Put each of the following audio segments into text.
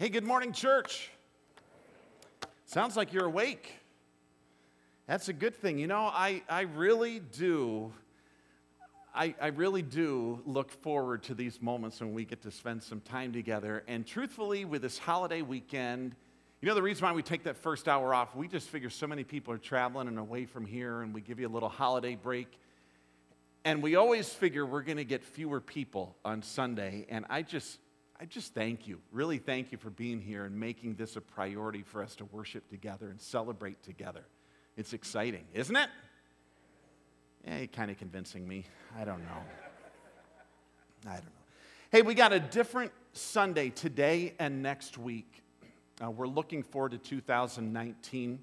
Hey, good morning, church. Sounds like you're awake. That's a good thing. You know, I, I really do, I, I really do look forward to these moments when we get to spend some time together. And truthfully, with this holiday weekend, you know, the reason why we take that first hour off, we just figure so many people are traveling and away from here, and we give you a little holiday break. And we always figure we're going to get fewer people on Sunday. And I just, I just thank you, really thank you for being here and making this a priority for us to worship together and celebrate together. It's exciting, isn't it? Yeah, kind of convincing me. I don't know. I don't know. Hey, we got a different Sunday today and next week. Uh, we're looking forward to 2019.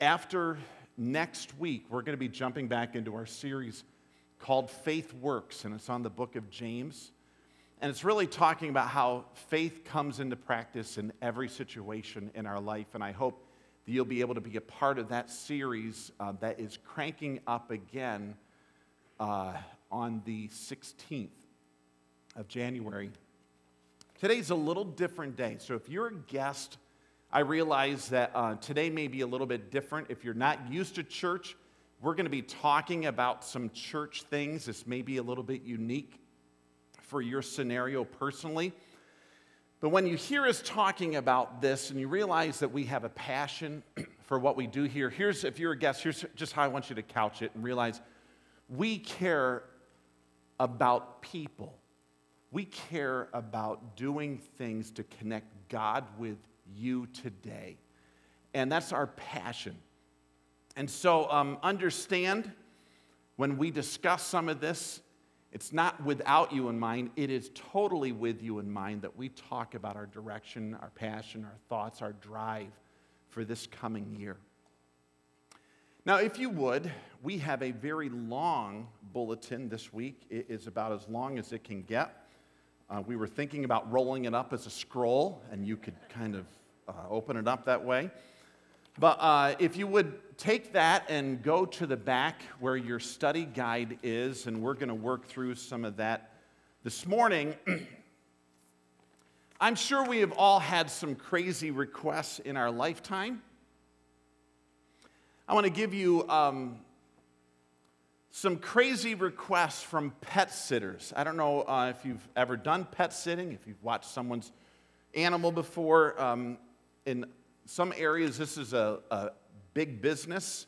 After next week, we're going to be jumping back into our series called Faith Works, and it's on the book of James. And it's really talking about how faith comes into practice in every situation in our life. And I hope that you'll be able to be a part of that series uh, that is cranking up again uh, on the 16th of January. Today's a little different day. So if you're a guest, I realize that uh, today may be a little bit different. If you're not used to church, we're going to be talking about some church things. This may be a little bit unique for your scenario personally. But when you hear us talking about this and you realize that we have a passion for what we do here, here's, if you're a guest, here's just how I want you to couch it and realize we care about people. We care about doing things to connect God with you today. And that's our passion. And so um, understand when we discuss some of this, it's not without you in mind, it is totally with you in mind that we talk about our direction, our passion, our thoughts, our drive for this coming year. Now, if you would, we have a very long bulletin this week. It is about as long as it can get. Uh, we were thinking about rolling it up as a scroll, and you could kind of uh, open it up that way. But uh, if you would take that and go to the back where your study guide is, and we're going to work through some of that this morning. I'm sure we have all had some crazy requests in our lifetime. I want to give you um, some crazy requests from pet sitters. I don't know uh, if you've ever done pet sitting, if you've watched someone's animal before. Um, in some areas, this is a, a big business.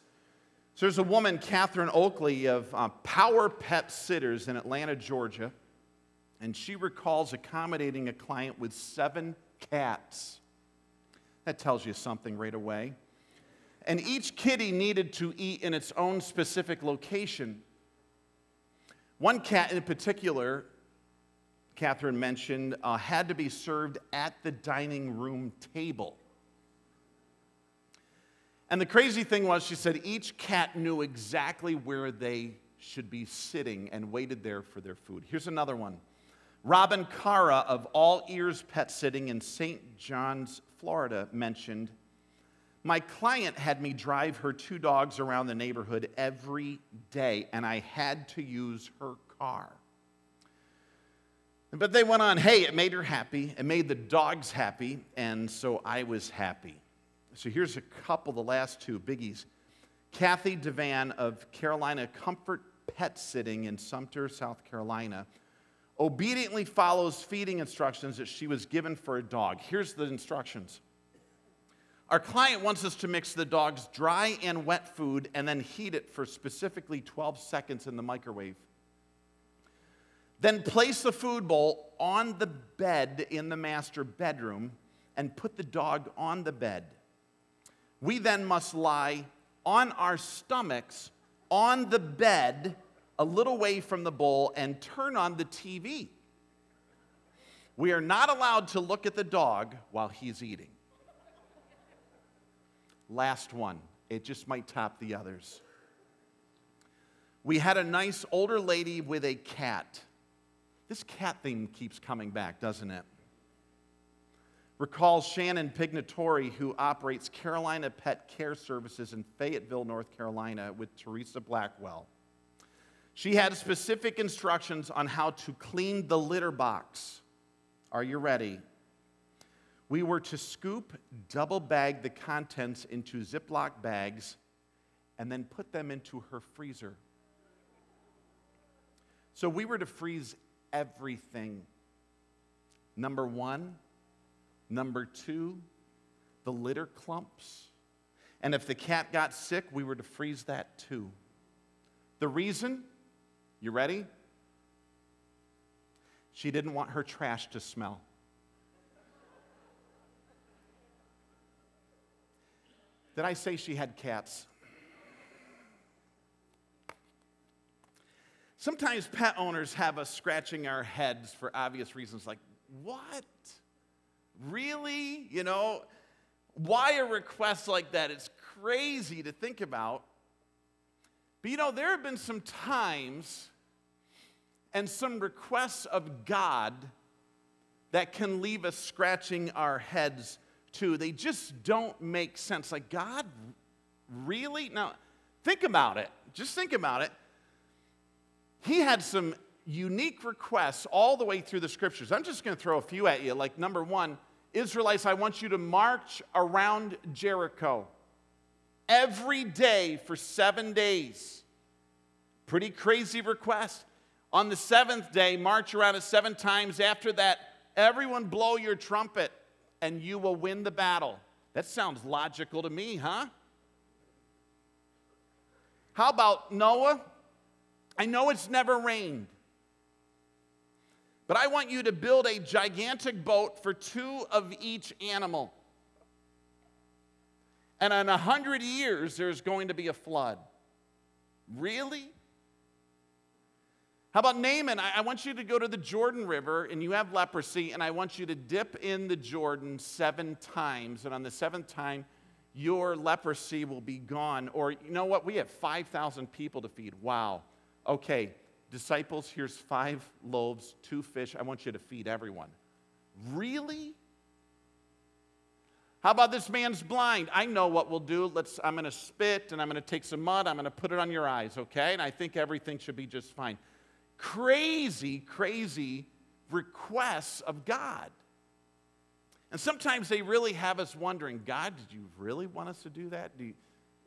So there's a woman, Catherine Oakley, of uh, Power Pet Sitters in Atlanta, Georgia, and she recalls accommodating a client with seven cats. That tells you something right away. And each kitty needed to eat in its own specific location. One cat in particular, Catherine mentioned, uh, had to be served at the dining room table. And the crazy thing was, she said each cat knew exactly where they should be sitting and waited there for their food. Here's another one. Robin Cara of All Ears Pet Sitting in St. John's, Florida, mentioned My client had me drive her two dogs around the neighborhood every day, and I had to use her car. But they went on, hey, it made her happy, it made the dogs happy, and so I was happy. So here's a couple, the last two biggies. Kathy Devan of Carolina Comfort Pet Sitting in Sumter, South Carolina, obediently follows feeding instructions that she was given for a dog. Here's the instructions. Our client wants us to mix the dog's dry and wet food and then heat it for specifically 12 seconds in the microwave. Then place the food bowl on the bed in the master bedroom and put the dog on the bed. We then must lie on our stomachs on the bed a little way from the bowl and turn on the TV. We are not allowed to look at the dog while he's eating. Last one, it just might top the others. We had a nice older lady with a cat. This cat theme keeps coming back, doesn't it? Recalls Shannon Pignatore, who operates Carolina Pet Care Services in Fayetteville, North Carolina, with Teresa Blackwell. She had specific instructions on how to clean the litter box. Are you ready? we were to scoop, double bag the contents into Ziploc bags, and then put them into her freezer. So we were to freeze everything. Number one, number two, the litter clumps. And if the cat got sick, we were to freeze that too. The reason, you ready? She didn't want her trash to smell. Did I say she had cats? Sometimes pet owners have us scratching our heads for obvious reasons like, what? Really? You know, why a request like that? It's crazy to think about. But you know, there have been some times and some requests of God that can leave us scratching our heads too. They just don't make sense. Like, God, really? Now, think about it. Just think about it. He had some unique requests all the way through the scriptures. I'm just going to throw a few at you. Like, number one, Israelites, I want you to march around Jericho every day for seven days. Pretty crazy request. On the seventh day, march around it seven times. After that, everyone blow your trumpet and you will win the battle. That sounds logical to me, huh? How about Noah? I know it's never rained, but I want you to build a gigantic boat for two of each animal. And in a hundred years, there's going to be a flood. Really? How about Naaman? I, want you to go to the Jordan River and you have leprosy, and I want you to dip in the Jordan seven times. And on the seventh time, your leprosy will be gone. Or, you know what? We have 5,000 people to feed. Wow. Okay, disciples, here's five loaves, two fish. I want you to feed everyone. Really? How about this man's blind? I know what we'll do. Let's, I'm going to spit and I'm going to take some mud. I'm going to put it on your eyes, okay? And I think everything should be just fine crazy, crazy requests of God. And sometimes they really have us wondering God, did you really want us to do that? Do you,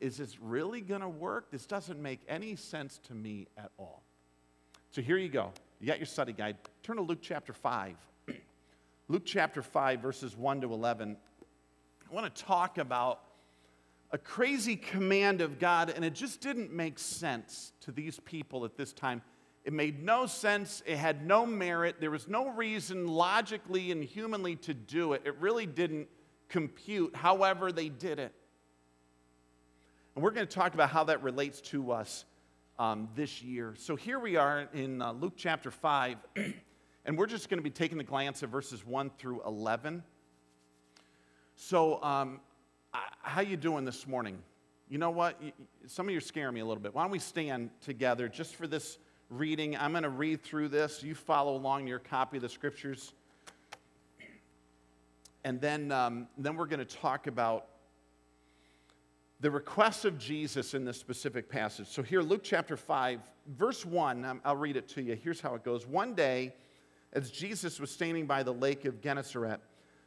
is this really going to work? This doesn't make any sense to me at all. So here you go. You got your study guide. Turn to Luke chapter 5. Luke chapter 5, verses 1 to 11. I want to talk about a crazy command of God, and it just didn't make sense to these people at this time. It made no sense. It had no merit. There was no reason logically and humanly to do it. It really didn't compute. However, they did it. And we're going to talk about how that relates to us um, this year. So here we are in uh, Luke chapter 5, and we're just going to be taking a glance at verses 1 through 11. So, um, how you doing this morning? You know what? Some of you are scaring me a little bit. Why don't we stand together just for this reading. I'm going to read through this. You follow along your copy of the scriptures. And then, um, then we're going to talk about the requests of Jesus in this specific passage. So, here, Luke chapter 5, verse 1, um, I'll read it to you. Here's how it goes. One day, as Jesus was standing by the lake of Gennesaret,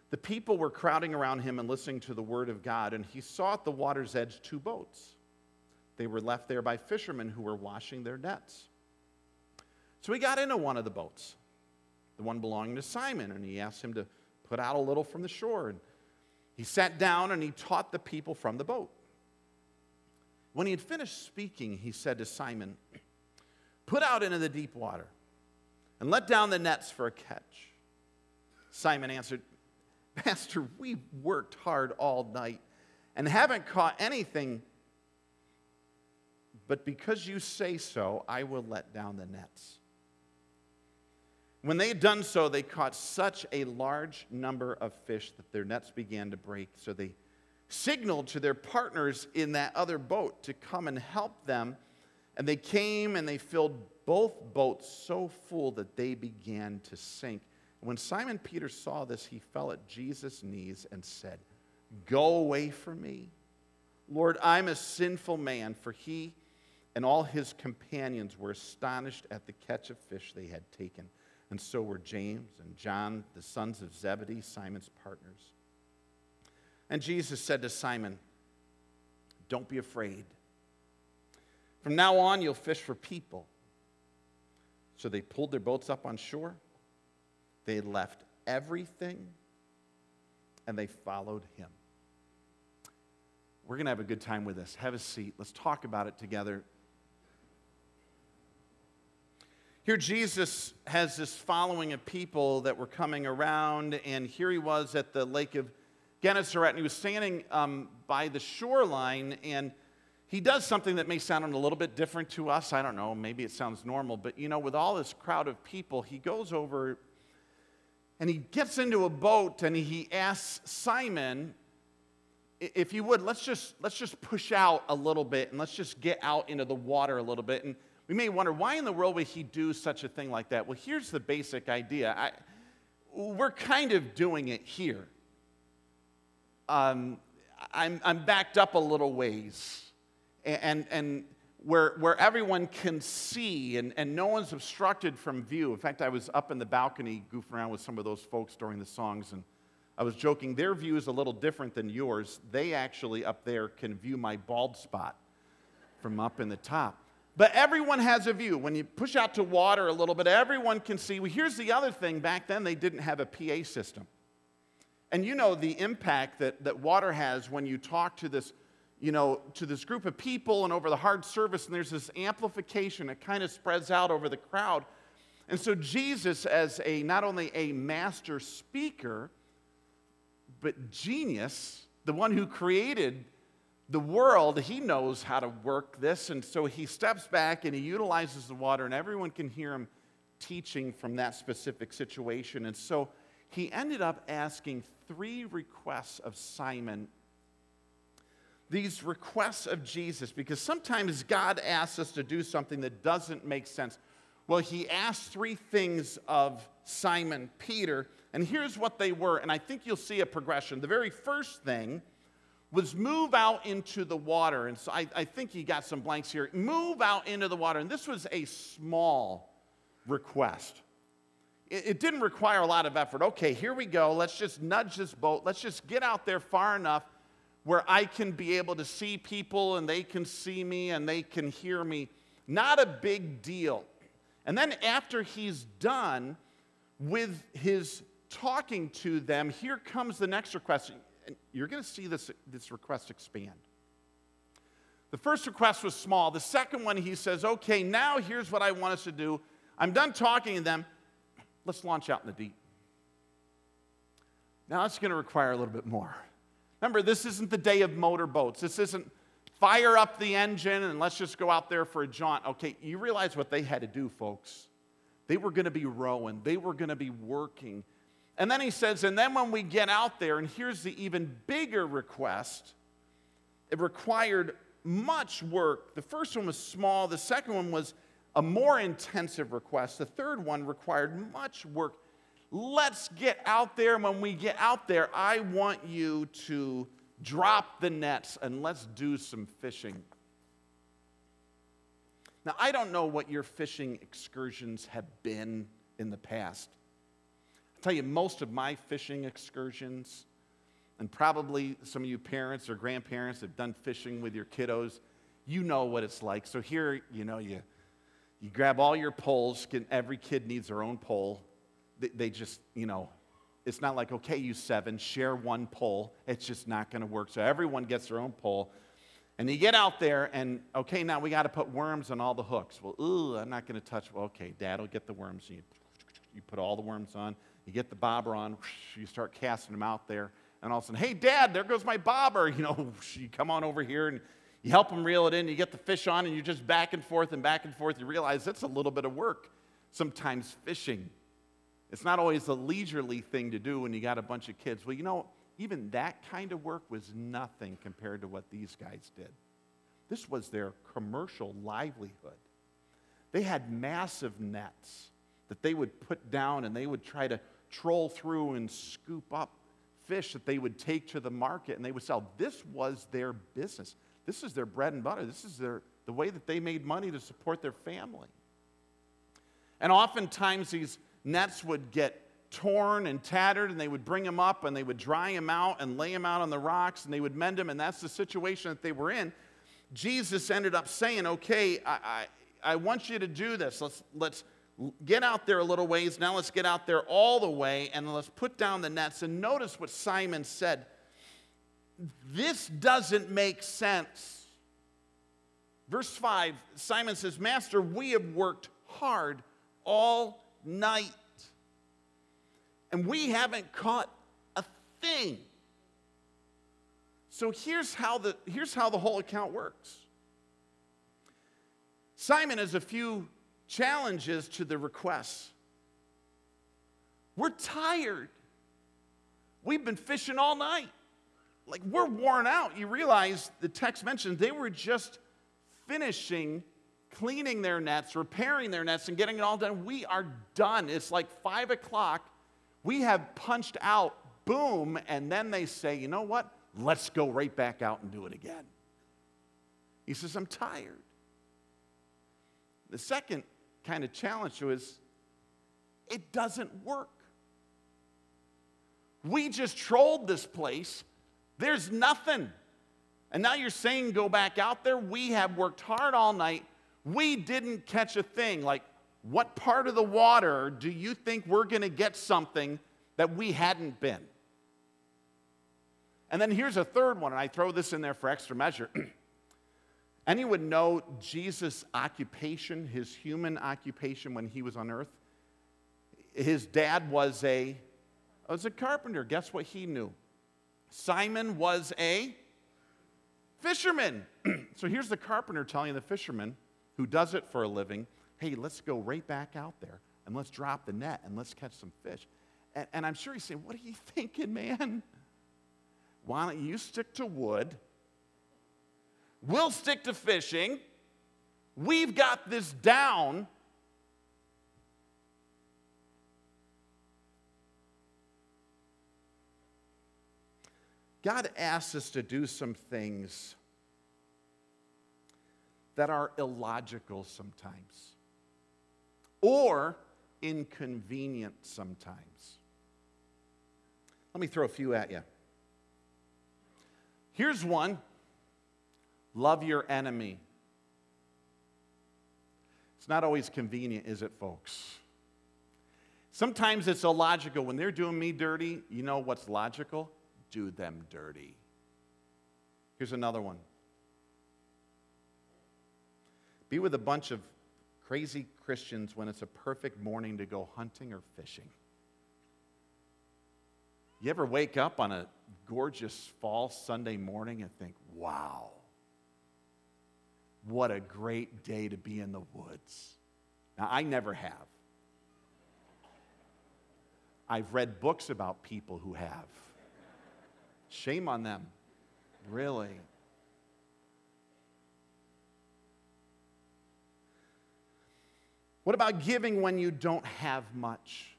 the people were crowding around him and listening to the word of God, and he saw at the water's edge two boats. They were left there by fishermen who were washing their nets. So he got into one of the boats, the one belonging to Simon, and he asked him to put out a little from the shore. And he sat down and he taught the people from the boat. When he had finished speaking, he said to Simon, Put out into the deep water and let down the nets for a catch. Simon answered, Master, we've worked hard all night and haven't caught anything. But because you say so, I will let down the nets. When they had done so, they caught such a large number of fish that their nets began to break. So they signaled to their partners in that other boat to come and help them. And they came and they filled both boats so full that they began to sink. When Simon Peter saw this, he fell at Jesus' knees and said, Go away from me. Lord, I'm a sinful man, for he and all his companions were astonished at the catch of fish they had taken and so were James and John, the sons of Zebedee, Simon's partners. And Jesus said to Simon, Don't be afraid. From now on, you'll fish for people. So they pulled their boats up on shore. They left everything and they followed him. We're going to have a good time with this. Have a seat. Let's talk about it together. Here, Jesus has this following of people that were coming around, and here he was at the Lake of Gennesaret, and he was standing um, by the shoreline, and he does something that may sound a little bit different to us. I don't know, maybe it sounds normal, but you know, with all this crowd of people, he goes over and he gets into a boat and he asks Simon, if you would, let's just, let's just push out a little bit and let's just get out into the water a little bit. And we may wonder, why in the world would he do such a thing like that? Well, here's the basic idea. I, we're kind of doing it here um, I'm, I'm backed up a little ways, and, and where, where everyone can see and, and no one's obstructed from view. In fact, I was up in the balcony goofing around with some of those folks during the songs, and I was joking, their view is a little different than yours. They actually up there can view my bald spot from up in the top. But everyone has a view. When you push out to water a little bit, everyone can see. Well, here's the other thing back then, they didn't have a PA system. And you know the impact that, that water has when you talk to this, you know, to this group of people and over the hard service, and there's this amplification. It kind of spreads out over the crowd. And so Jesus, as a not only a master speaker, but genius, the one who created the world, he knows how to work this. And so he steps back and he utilizes the water, and everyone can hear him teaching from that specific situation. And so he ended up asking three requests of Simon. These requests of Jesus, because sometimes God asks us to do something that doesn't make sense. Well, he asked three things of Simon Peter, and here's what they were, and I think you'll see a progression. The very first thing was move out into the water, and so I, I think you got some blanks here. Move out into the water, and this was a small request it, didn't require a lot of effort. Okay, here we go. Let's just nudge this boat. Let's just get out there far enough where I can be able to see people and they can see me and they can hear me. Not a big deal. And then after he's done with his talking to them, here comes the next request. And you're going to see this, this request expand. The first request was small. The second one, he says, okay, now here's what I want us to do. I'm done talking to them let's launch out in the deep. Now, that's going to require a little bit more. Remember, this isn't the day of motorboats. This isn't fire up the engine and let's just go out there for a jaunt. Okay, you realize what they had to do, folks. They were going to be rowing, they were going to be working. And then he says, and then when we get out there, and here's the even bigger request, it required much work. The first one was small, the second one was a more intensive request. The third one required much work. Let's get out there. When we get out there, I want you to drop the nets and let's do some fishing. Now, I don't know what your fishing excursions have been in the past. I'll tell you, most of my fishing excursions, and probably some of you parents or grandparents have done fishing with your kiddos, you know what it's like. So here, you know, you you grab all your poles, every kid needs their own pole. They, just, you know, it's not like, okay, you seven, share one pole. It's just not going to work. So everyone gets their own pole. And you get out there, and okay, now we got to put worms on all the hooks. Well, ooh, I'm not going to touch. Well, okay, dad will get the worms. You, you put all the worms on. You get the bobber on. You start casting them out there. And all of a sudden, hey, dad, there goes my bobber. You know, you come on over here and you help them reel it in, you get the fish on, and you're just back and forth and back and forth. You realize it's a little bit of work. Sometimes fishing. It's not always a leisurely thing to do when you got a bunch of kids. Well, you know, even that kind of work was nothing compared to what these guys did. This was their commercial livelihood. They had massive nets that they would put down and they would try to troll through and scoop up fish that they would take to the market and they would sell. This was their business. This is their bread and butter. This is their, the way that they made money to support their family. And oftentimes these nets would get torn and tattered, and they would bring them up and they would dry them out and lay them out on the rocks and they would mend them, and that's the situation that they were in. Jesus ended up saying, Okay, I, I, I want you to do this. Let's, let's get out there a little ways. Now let's get out there all the way and let's put down the nets. And notice what Simon said this doesn't make sense. Verse 5 Simon says, Master, we have worked hard all night and we haven't caught a thing. So here's how the, here's how the whole account works Simon has a few challenges to the requests. We're tired. We've been fishing all night. Like we're worn out. You realize the text mentions they were just finishing cleaning their nets, repairing their nets, and getting it all done. We are done. It's like five o'clock we have punched out, boom, and then they say, you know what? Let's go right back out and do it again. He says, I'm tired. The second kind of challenge is it doesn't work. We just trolled this place. There's nothing. And now you're saying go back out there. We have worked hard all night. We didn't catch a thing. Like, what part of the water do you think we're going to get something that we hadn't been? And then here's a third one, and I throw this in there for extra measure. Anyone know Jesus' occupation, his human occupation when he was on earth? His dad was a, was a carpenter. Guess what he knew? Simon was a fisherman. so here's the carpenter telling the fisherman who does it for a living hey, let's go right back out there and let's drop the net and let's catch some fish. And, and I'm sure he's saying, what are you thinking, man? Why don't you stick to wood? We'll stick to fishing. We've got this down. God asks us to do some things that are illogical sometimes or inconvenient sometimes. Let me throw a few at you. Here's one love your enemy. It's not always convenient, is it, folks? Sometimes it's illogical. When they're doing me dirty, you know what's logical? Do them dirty. Here's another one be with a bunch of crazy Christians when it's a perfect morning to go hunting or fishing. You ever wake up on a gorgeous fall Sunday morning and think, wow, what a great day to be in the woods? Now, I never have. I've read books about people who have. Shame on them, really. What about giving when you don't have much?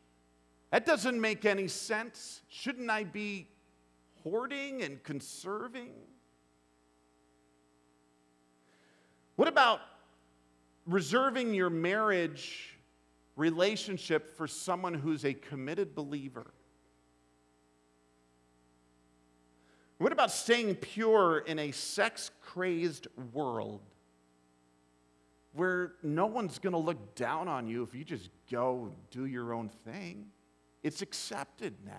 That doesn't make any sense. Shouldn't I be hoarding and conserving? What about reserving your marriage relationship for someone who's a committed believer? What about staying pure in a sex crazed world? where no one's going to look down on you if you just go do your own thing. It's accepted now.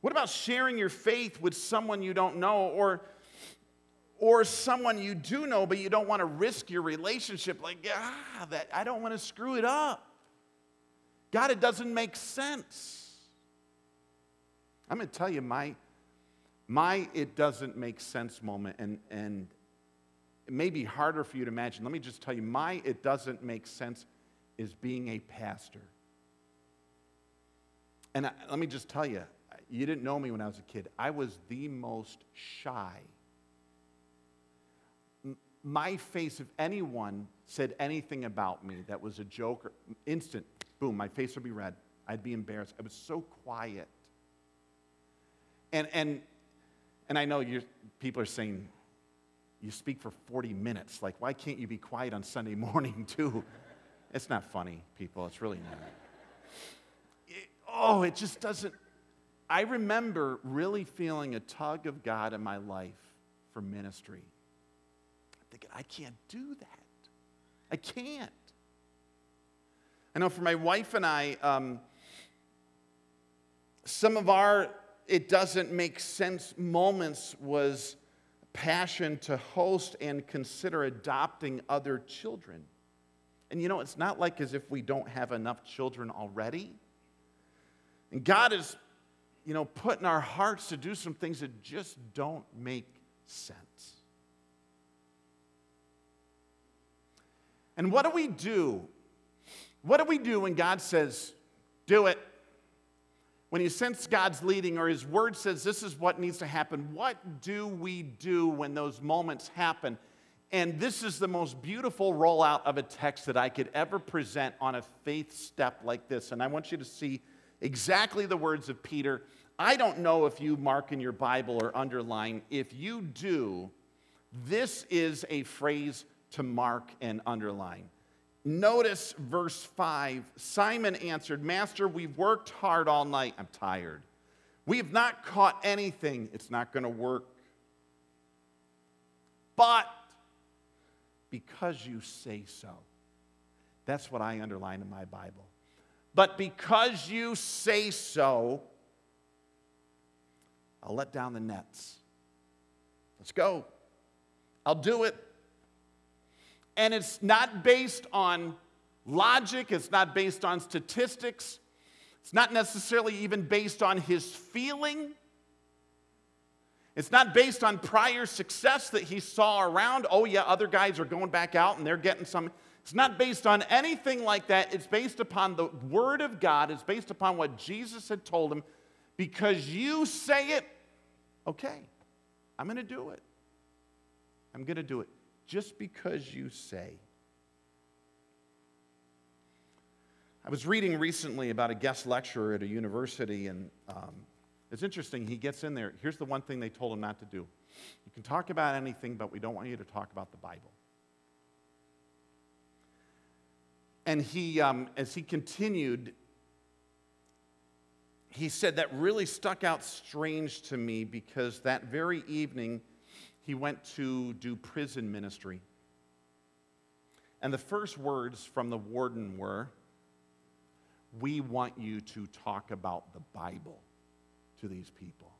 What about sharing your faith with someone you don't know or, or someone you do know but you don't want to risk your relationship? Like, ah, that, I don't want to screw it up. God, it doesn't make sense. I'm going to tell you my, my it doesn't make sense moment, and, and it may be harder for you to imagine. Let me just tell you my it doesn't make sense is being a pastor. And I, let me just tell you, you didn't know me when I was a kid. I was the most shy. My face, if anyone said anything about me that was a joke, or instant, boom, my face would be red. I'd be embarrassed. I was so quiet. And, and, and I know you people are saying, you speak for 40 minutes. Like, why can't you be quiet on Sunday morning, too? It's not funny, people. It's really not. It, oh, it just doesn't. I remember really feeling a tug of God in my life for ministry. I'm thinking, I can't do that. I can't. I know for my wife and I, um, some of our it doesn't make sense moments was passion to host and consider adopting other children. And you know, it's not like as if we don't have enough children already. And God is, you know, put in our hearts to do some things that just don't make sense. And what do we do? What do we do when God says, do it? When you sense God's leading or His word says this is what needs to happen, what do we do when those moments happen? And this is the most beautiful rollout of a text that I could ever present on a faith step like this. And I want you to see exactly the words of Peter. I don't know if you mark in your Bible or underline. If you do, this is a phrase to mark and underline. Notice verse 5. Simon answered, Master, we've worked hard all night. I'm tired. We have not caught anything. It's not going to work. But because you say so. That's what I underline in my Bible. But because you say so, I'll let down the nets. Let's go. I'll do it. And it's not based on logic, it's not based on statistics, it's not necessarily even based on his feeling. It's not based on prior success that he saw around. Oh, yeah, other guys are going back out and they're getting some. It's not based on anything like that. It's based upon the Word of God. It's based upon what Jesus had told him. Because you say it, okay, I'm going to do it. I'm going to do it just because you say. I was reading recently about a guest lecturer at a university, and um, it's interesting. He gets in there. Here's the one thing they told him not to do you can talk about anything, but we don't want you to talk about the Bible. And he, um, as he continued, he said that really stuck out strange to me because that very evening, he went to do prison ministry. And the first words from the warden were, We want you to talk about the Bible to these people.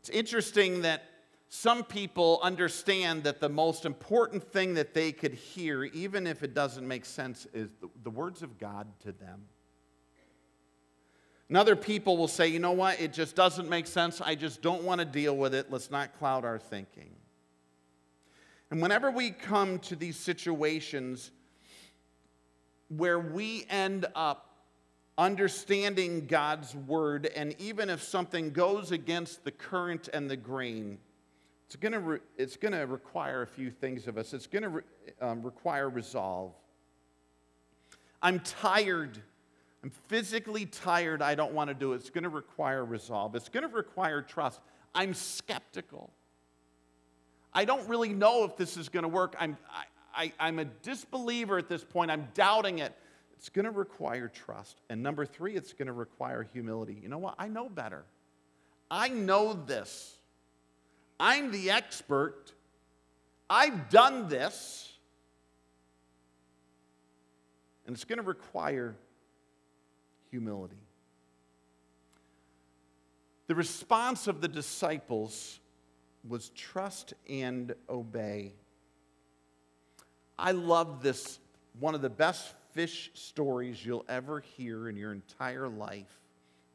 It's interesting that some people understand that the most important thing that they could hear, even if it doesn't make sense, is the, the words of God to them. And other people will say, you know what, it just doesn't make sense. I just don't want to deal with it. Let's not cloud our thinking. And whenever we come to these situations where we end up understanding God's word, and even if something goes against the current and the grain, it's going to, re- it's going to require a few things of us. It's going to re- um, require resolve. I'm tired I'm physically tired. I don't want to do it. It's going to require resolve. It's going to require trust. I'm skeptical. I don't really know if this is going to work. I'm, I, am a disbeliever at this point. I'm doubting it. It's going to require trust. And number three, it's going to require humility. You know what? I know better. I know this. I'm the expert. I've done this. And it's going to require humility. The response of the disciples was trust and obey. I love this, one of the best fish stories you'll ever hear in your entire life.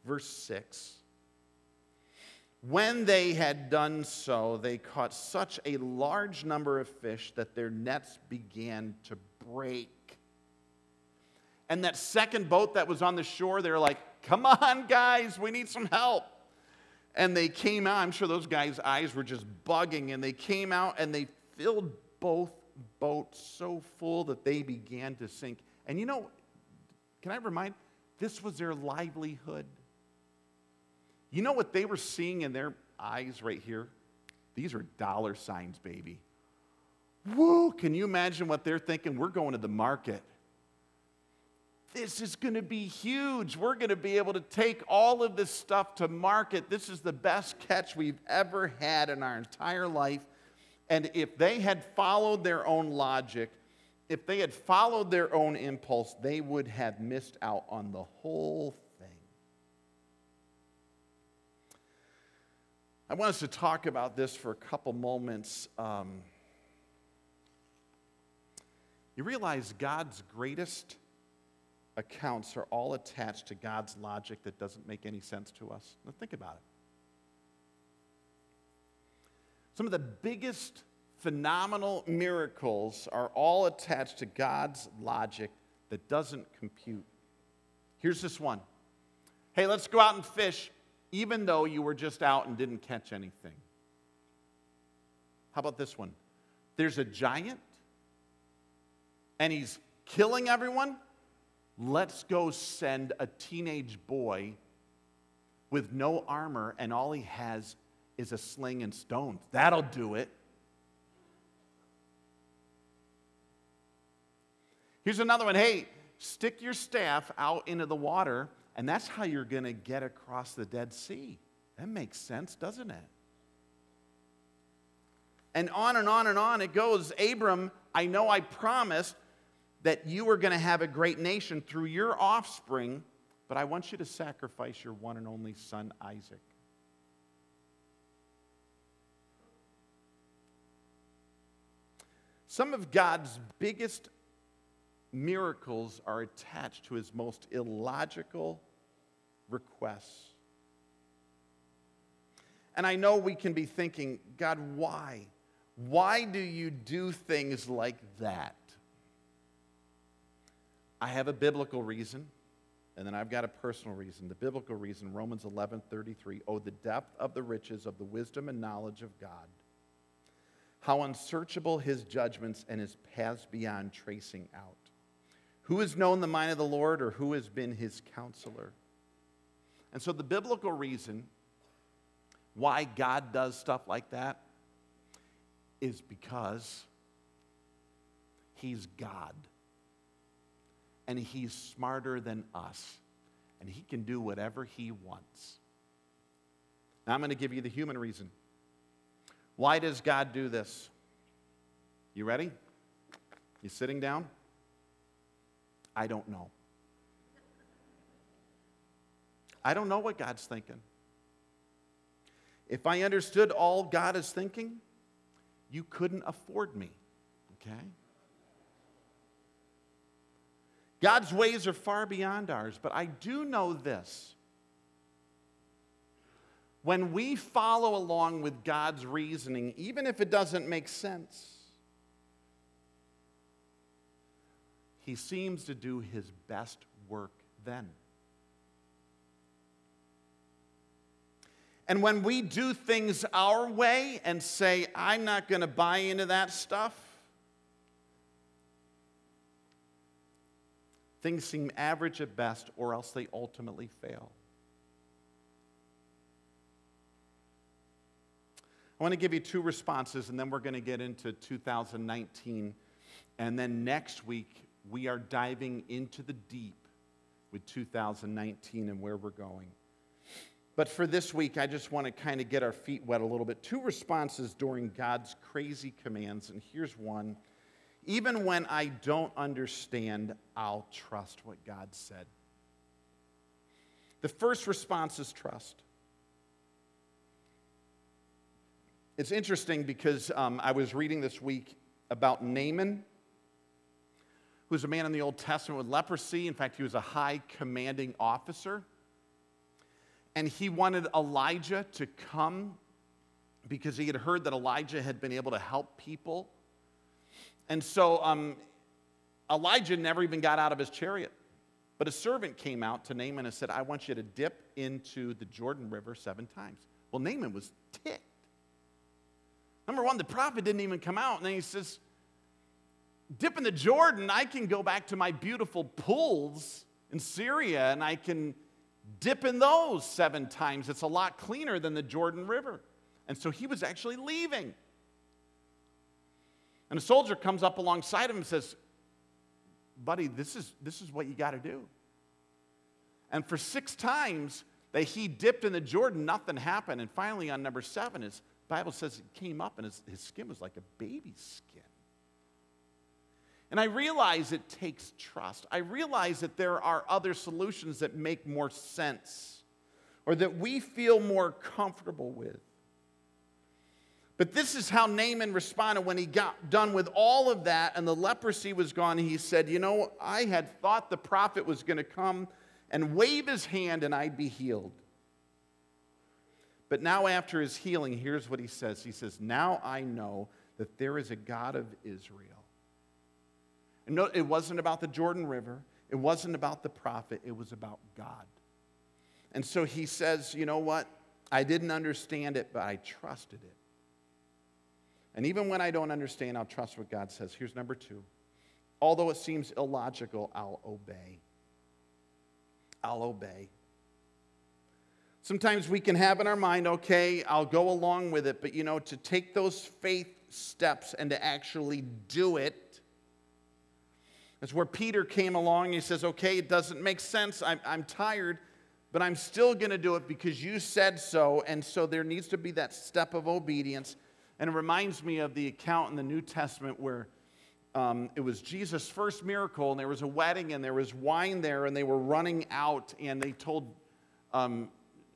Verse 6. When they had done so, they caught such a large number of fish that their nets began to break. And that second boat that was on the shore, they were like, come on, guys, we need some help. And they came out. I'm sure those guys' eyes were just bugging. And they came out and they filled both boats so full that they began to sink. And you know, can I remind, this was their livelihood. You know what they were seeing in their eyes right here? These are dollar signs, baby. Woo, can you imagine what they're thinking? We're going to the market. This is going to be huge. We're going to be able to take all of this stuff to market. This is the best catch we've ever had in our entire life. And if they had followed their own logic, if they had followed their own impulse, they would have missed out on the whole thing. I want us to talk about this for a couple moments. Um, you realize God's greatest accounts are all attached to God's logic that doesn't make any sense to us. Now, think about it. Some of the biggest phenomenal miracles are all attached to God's logic that doesn't compute. Here's this one Hey, let's go out and fish, even though you were just out and didn't catch anything. How about this one? There's a giant, and he's killing everyone. Let's go send a teenage boy with no armor, and all he has is a sling and stones. That'll do it. Here's another one. Hey, stick your staff out into the water, and that's how you're going to get across the Dead Sea. That makes sense, doesn't it? And on and on and on it goes. Abram, I know I promised that you are going to have a great nation through your offspring, but I want you to sacrifice your one and only son, Isaac. Some of God's biggest miracles are attached to his most illogical requests. And I know we can be thinking, God, why? Why do you do things like that? I have a biblical reason, and then I've got a personal reason. The biblical reason, Romans 11 33. Oh, the depth of the riches of the wisdom and knowledge of God. How unsearchable his judgments and his paths beyond tracing out. Who has known the mind of the Lord or who has been his counselor? And so, the biblical reason why God does stuff like that is because he's God. And he's smarter than us. And he can do whatever he wants. Now, I'm going to give you the human reason. Why does God do this? You ready? You sitting down? I don't know. I don't know what God's thinking. If I understood all God is thinking, you couldn't afford me, okay? God's ways are far beyond ours, but I do know this. When we follow along with God's reasoning, even if it doesn't make sense, he seems to do his best work then. And when we do things our way and say, I'm not going to buy into that stuff, things seem average at best, or else they ultimately fail. I want to give you two responses, and then we're going to get into 2019. And then next week, we are diving into the deep with 2019 and where we're going. But for this week, I just want to kind of get our feet wet a little bit. Two responses during God's crazy commands, and here's one. Even when I don't understand, I'll trust what God said. The first response is trust. It's interesting because um, I was reading this week about Naaman who was a man in the Old Testament with leprosy. In fact, he was a high commanding officer. And he wanted Elijah to come because he had heard that Elijah had been able to help people. And so um, Elijah never even got out of his chariot. But a servant came out to Naaman and said, I want you to dip into the Jordan River seven times. Well, Naaman was ticked. Number one, the prophet didn't even come out. And then he says, dip in the Jordan, I can go back to my beautiful pools in Syria and I can dip in those seven times. It's a lot cleaner than the Jordan River. And so he was actually leaving. And a soldier comes up alongside him and says, Buddy, this is, this is what you got to do. And for six times that he dipped in the Jordan, nothing happened. And finally, on number seven, his Bible says it came up and his, his skin was like a baby's skin. And I realize it takes trust. I realize that there are other solutions that make more sense or that we feel more comfortable with. But this is how Naaman responded when he got done with all of that and the leprosy was gone. He said, You know, I had thought the prophet was going to come and wave his hand and I'd be healed. But now, after his healing, here's what he says He says, Now I know that there is a God of Israel. And no, it wasn't about the Jordan River, it wasn't about the prophet, it was about God. And so he says, You know what? I didn't understand it, but I trusted it. And even when I don't understand, I'll trust what God says. Here's number two. Although it seems illogical, I'll obey. I'll obey. Sometimes we can have in our mind, okay, I'll go along with it, but you know, to take those faith steps and to actually do it, that's where Peter came along. He says, okay, it doesn't make sense. I'm, I'm tired, but I'm still going to do it because you said so. And so there needs to be that step of obedience. And it reminds me of the account in the New Testament where um, it was Jesus' first miracle, and there was a wedding, and there was wine there, and they were running out, and they told, um,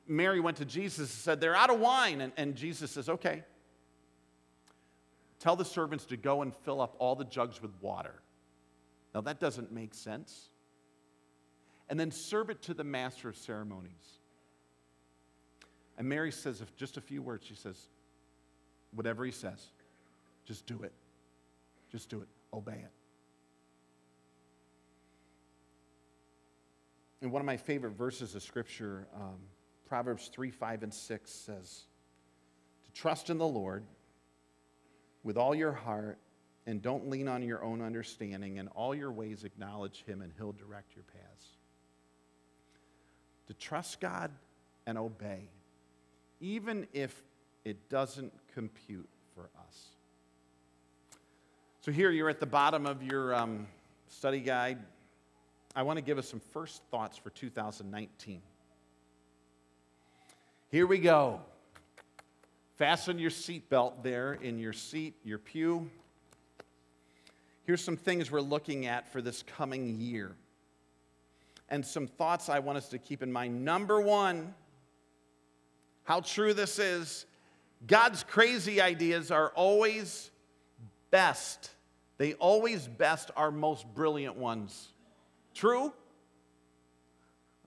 Mary went to Jesus and said, They're out of wine. And, and Jesus says, Okay. Tell the servants to go and fill up all the jugs with water. Now, that doesn't make sense. And then serve it to the master of ceremonies. And Mary says, if just a few words, she says, Whatever he says, just do it. Just do it. Obey it. And one of my favorite verses of Scripture, um, Proverbs 3 5 and 6 says, To trust in the Lord with all your heart and don't lean on your own understanding. In all your ways, acknowledge Him, and He'll direct your paths. To trust God and obey, even if it doesn't compute for us. So, here you're at the bottom of your um, study guide. I want to give us some first thoughts for 2019. Here we go. Fasten your seatbelt there in your seat, your pew. Here's some things we're looking at for this coming year, and some thoughts I want us to keep in mind. Number one, how true this is God's crazy ideas are always best. They always best our most brilliant ones. True?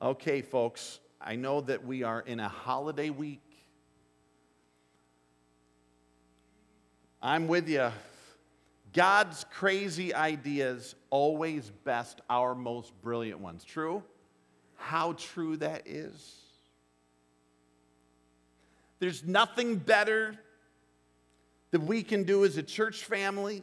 Okay, folks, I know that we are in a holiday week. I'm with you. God's crazy ideas always best our most brilliant ones. True? How true that is. There's nothing better that we can do as a church family.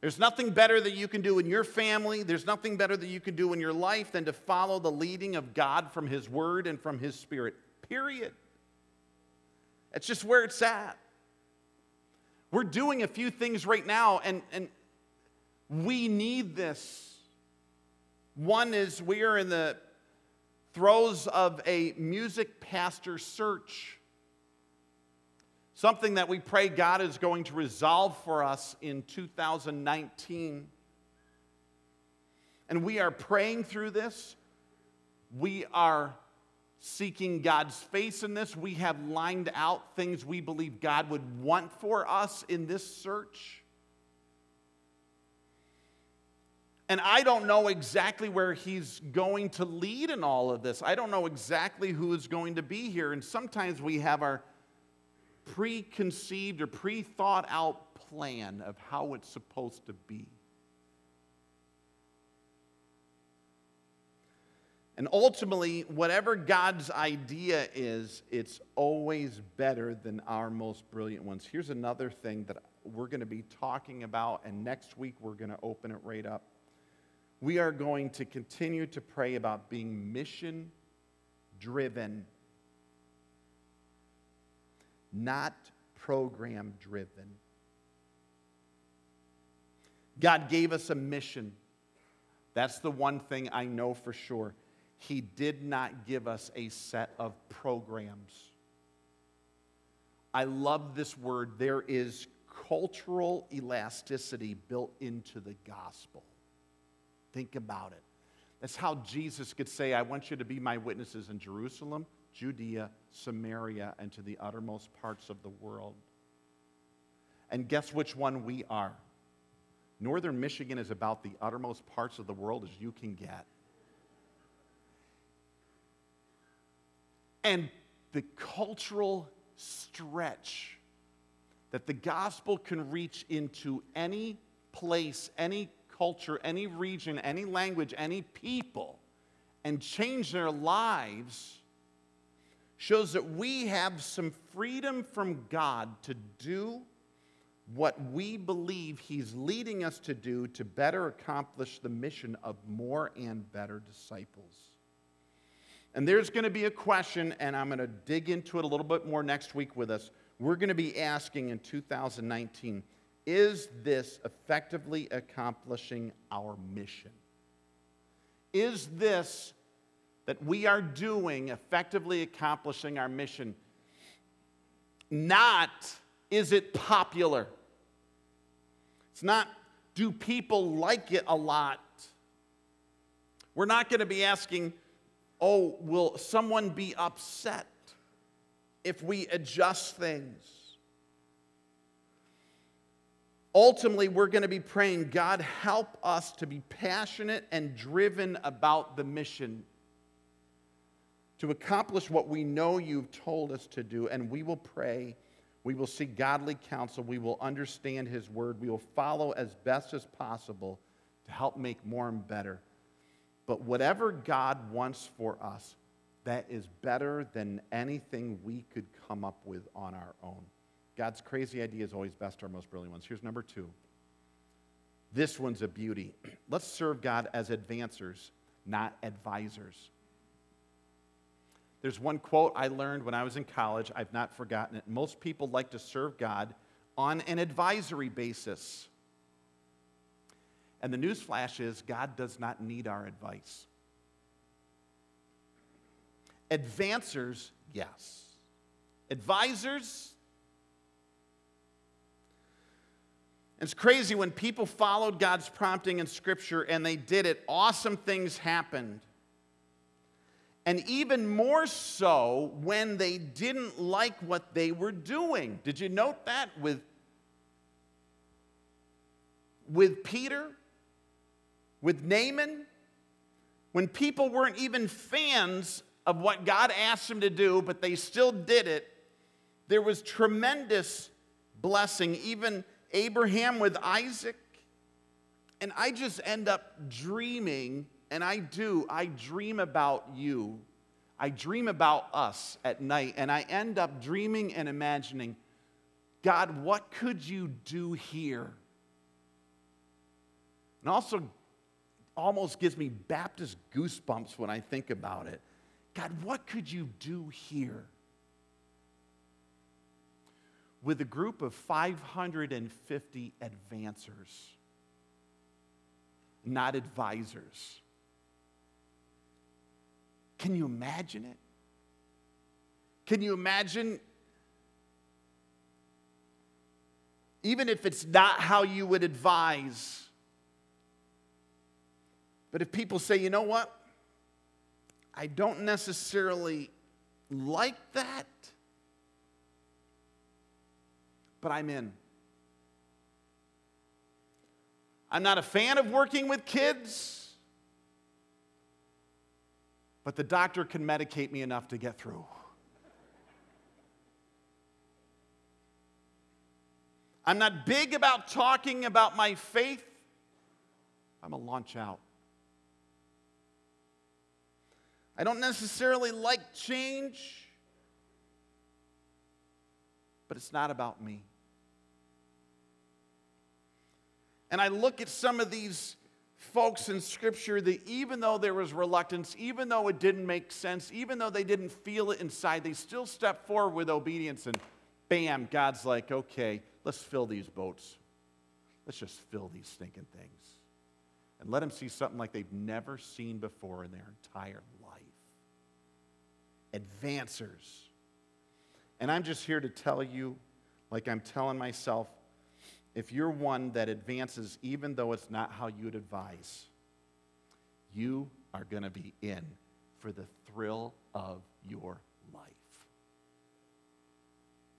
There's nothing better that you can do in your family. There's nothing better that you can do in your life than to follow the leading of God from His Word and from His Spirit. Period. That's just where it's at. We're doing a few things right now, and, and we need this. One is we are in the throes of a music pastor search. Something that we pray God is going to resolve for us in 2019. And we are praying through this. We are seeking God's face in this. We have lined out things we believe God would want for us in this search. And I don't know exactly where he's going to lead in all of this. I don't know exactly who is going to be here. And sometimes we have our preconceived or pre thought out plan of how it's supposed to be. And ultimately, whatever God's idea is, it's always better than our most brilliant ones. Here's another thing that we're going to be talking about, and next week we're going to open it right up we are going to continue to pray about being mission driven, not program driven. God gave us a mission. That's the one thing I know for sure. He did not give us a set of programs. I love this word. There is cultural elasticity built into the gospel. Think about it. That's how Jesus could say, I want you to be my witnesses in Jerusalem, Judea, Samaria, and to the uttermost parts of the world. And guess which one we are? Northern Michigan is about the uttermost parts of the world as you can get. And the cultural stretch that the gospel can reach into any place, any culture, any region, any language, any people, and change their lives shows that we have some freedom from God to do what we believe He's leading us to do to better accomplish the mission of more and better disciples. And there's going to be a question, and I'm going to dig into it a little bit more next week with us. We're going to be asking in 2019 is this effectively accomplishing our mission? Is this that we are doing effectively accomplishing our mission? Not is it popular? It's not do people like it a lot? We're not going to be asking, oh, will someone be upset if we adjust things? Ultimately, we're going to be praying, God, help us to be passionate and driven about the mission to accomplish what we know you've told us to do. And we will pray, we will seek godly counsel, we will understand His word, we will follow as best as possible to help make more and better. But whatever God wants for us, that is better than anything we could come up with on our own. God's crazy idea is always best, our most brilliant ones. Here's number two. This one's a beauty. Let's serve God as advancers, not advisors. There's one quote I learned when I was in college. I've not forgotten it. Most people like to serve God on an advisory basis. And the news flash is God does not need our advice. Advancers, yes. Advisors, It's crazy when people followed God's prompting in Scripture and they did it, awesome things happened. And even more so when they didn't like what they were doing. Did you note that with, with Peter? With Naaman? When people weren't even fans of what God asked them to do, but they still did it, there was tremendous blessing, even Abraham with Isaac. And I just end up dreaming, and I do, I dream about you. I dream about us at night, and I end up dreaming and imagining, God, what could you do here? And also, almost gives me Baptist goosebumps when I think about it. God, what could you do here? With a group of 550 advancers, not advisors. Can you imagine it? Can you imagine, even if it's not how you would advise, but if people say, you know what, I don't necessarily like that but I'm in. I'm not a fan of working with kids, but the doctor can medicate me enough to get through. I'm not big about talking about my faith. I'm a launch out. I don't necessarily like change, but it's not about me. And I look at some of these folks in Scripture that even though there was reluctance, even though it didn't make sense, even though they didn't feel it inside, they still stepped forward with obedience. And bam, God's like, okay, let's fill these boats. let's just fill these stinking things. And let them see something like they've never seen before in their entire life. Advancers. And I'm just here to tell you, like I'm telling myself, if you're one that advances even though it's not how you'd advise, you are going to be in for the thrill of your life.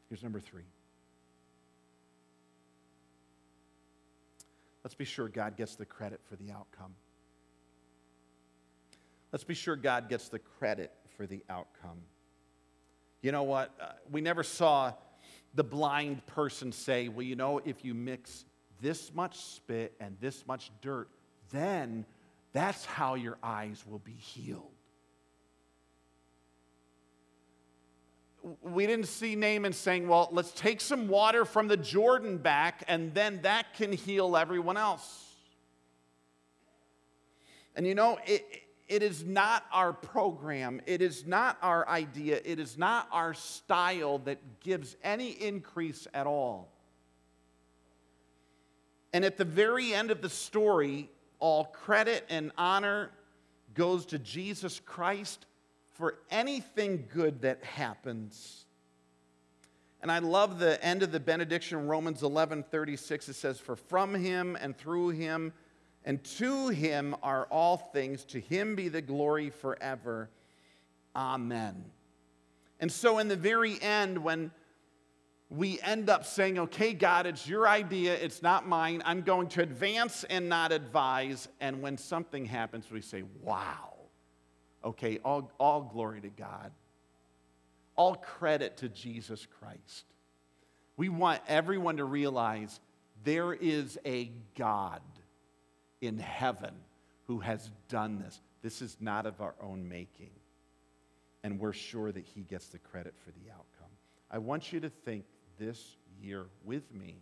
Here's number three. Let's be sure God gets the credit for the outcome. Let's be sure God gets the credit for the outcome. You know what? Uh, we never saw the blind person say, Well, you know, if you mix this much spit and this much dirt, then that's how your eyes will be healed. We didn't see Naaman saying, Well, let's take some water from the Jordan back, and then that can heal everyone else. And you know, it, it is not our program, it is not our idea, it is not our style that gives any increase at all. And at the very end of the story, all credit and honor goes to Jesus Christ for anything good that happens. And I love the end of the benediction, Romans 11 36. It says, For from him and through him and to him are all things. To him be the glory forever. Amen. And so, in the very end, when we end up saying, okay, God, it's your idea, it's not mine, I'm going to advance and not advise. And when something happens, we say, wow, okay, all, all glory to God, all credit to Jesus Christ. We want everyone to realize there is a God in heaven who has done this. This is not of our own making. And we're sure that he gets the credit for the outcome. I want you to think this year with me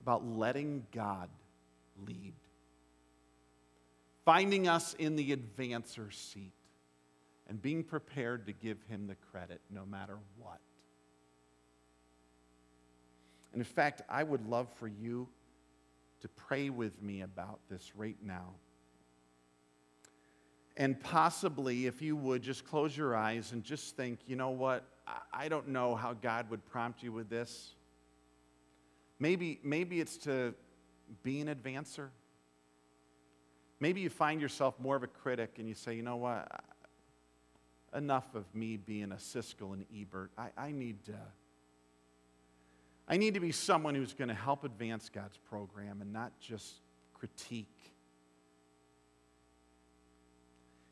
about letting God lead, finding us in the advancer seat, and being prepared to give him the credit no matter what. And in fact, I would love for you to pray with me about this right now. And possibly, if you would, just close your eyes and just think, you know what? I don't know how God would prompt you with this. Maybe, maybe it's to be an advancer. Maybe you find yourself more of a critic and you say, you know what? Enough of me being a Siskel and Ebert. I, I need to I need to be someone who's going to help advance God's program and not just critique.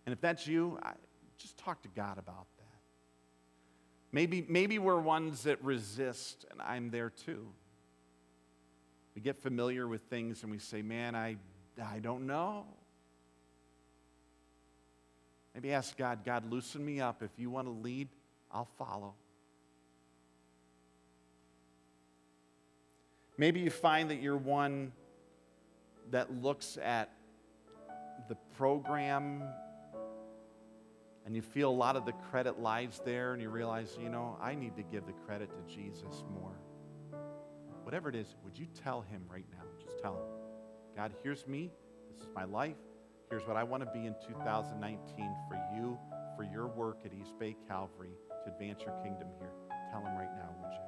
And if that's you, I, just talk to God about that. Maybe, maybe we're ones that resist, and I'm there too. We get familiar with things and we say, man, I, I don't know. Maybe ask God, God, loosen me up. If you want to lead, I'll follow. Maybe you find that you're one that looks at the program and you feel a lot of the credit lies there and you realize, you know, I need to give the credit to Jesus more. Whatever it is, would you tell him right now? Just tell him, God, here's me. This is my life. Here's what I want to be in 2019 for you, for your work at East Bay Calvary to advance your kingdom here. Tell him right now, would you?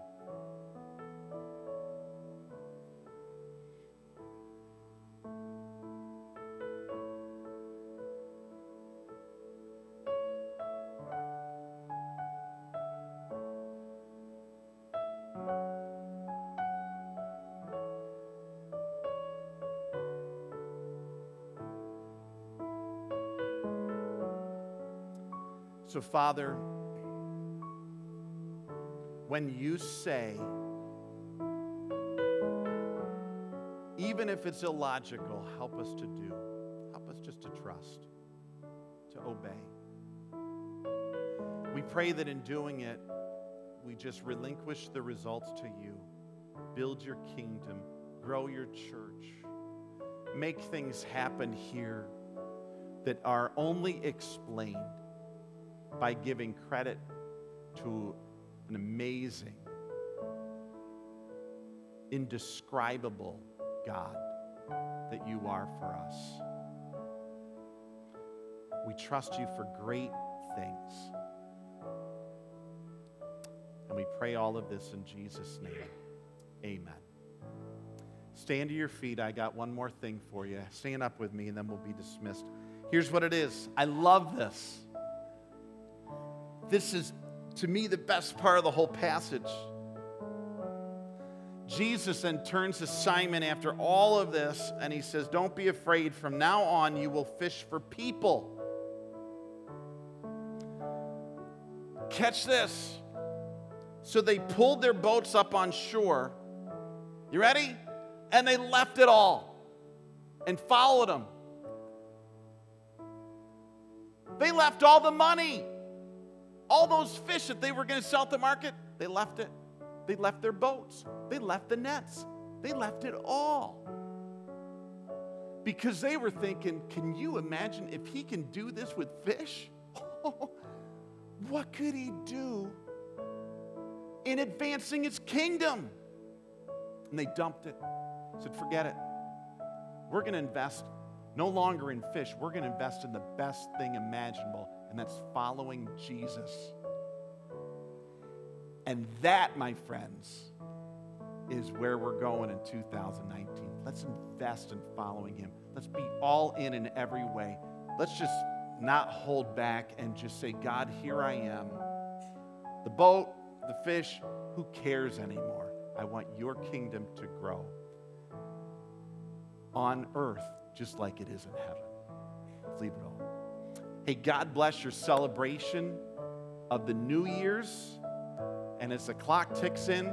So, Father, when you say, even if it's illogical, help us to do, help us just to trust, to obey. We pray that in doing it, we just relinquish the results to you, build your kingdom, grow your church, make things happen here that are only explained by giving credit to an amazing indescribable God that you are for us. We trust you for great things. And we pray all of this in Jesus' name. Amen. Stand to your feet. I got one more thing for you. Stand up with me, and then we'll be dismissed. Here's what it is I love this. This is, to me, the best part of the whole passage. Jesus then turns to Simon after all of this, and he says, Don't be afraid. From now on, you will fish for people. Catch this. So they pulled their boats up on shore. You ready? And they left it all and followed him. They left all the money, all those fish that they were going to sell at the market, they left it. They left their boats, they left the nets, they left it all. Because they were thinking, can you imagine if he can do this with fish? what could he do in advancing his kingdom? And they dumped it, said, forget it. We're going to invest no longer in fish, we're going to invest in the best thing imaginable, and that's following Jesus. And that, my friends, is where we're going in 2019. Let's invest in following him. Let's be all in in every way. Let's just not hold back and just say, God, here I am. The boat, the fish, who cares anymore? I want your kingdom to grow on earth just like it is in heaven. Let's leave it all. Hey, God bless your celebration of the New Year's. And as the clock ticks in,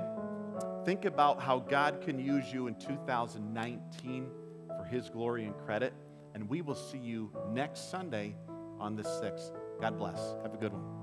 think about how God can use you in 2019 for His glory and credit. And we will see you next Sunday on the 6th. God bless. Have a good one.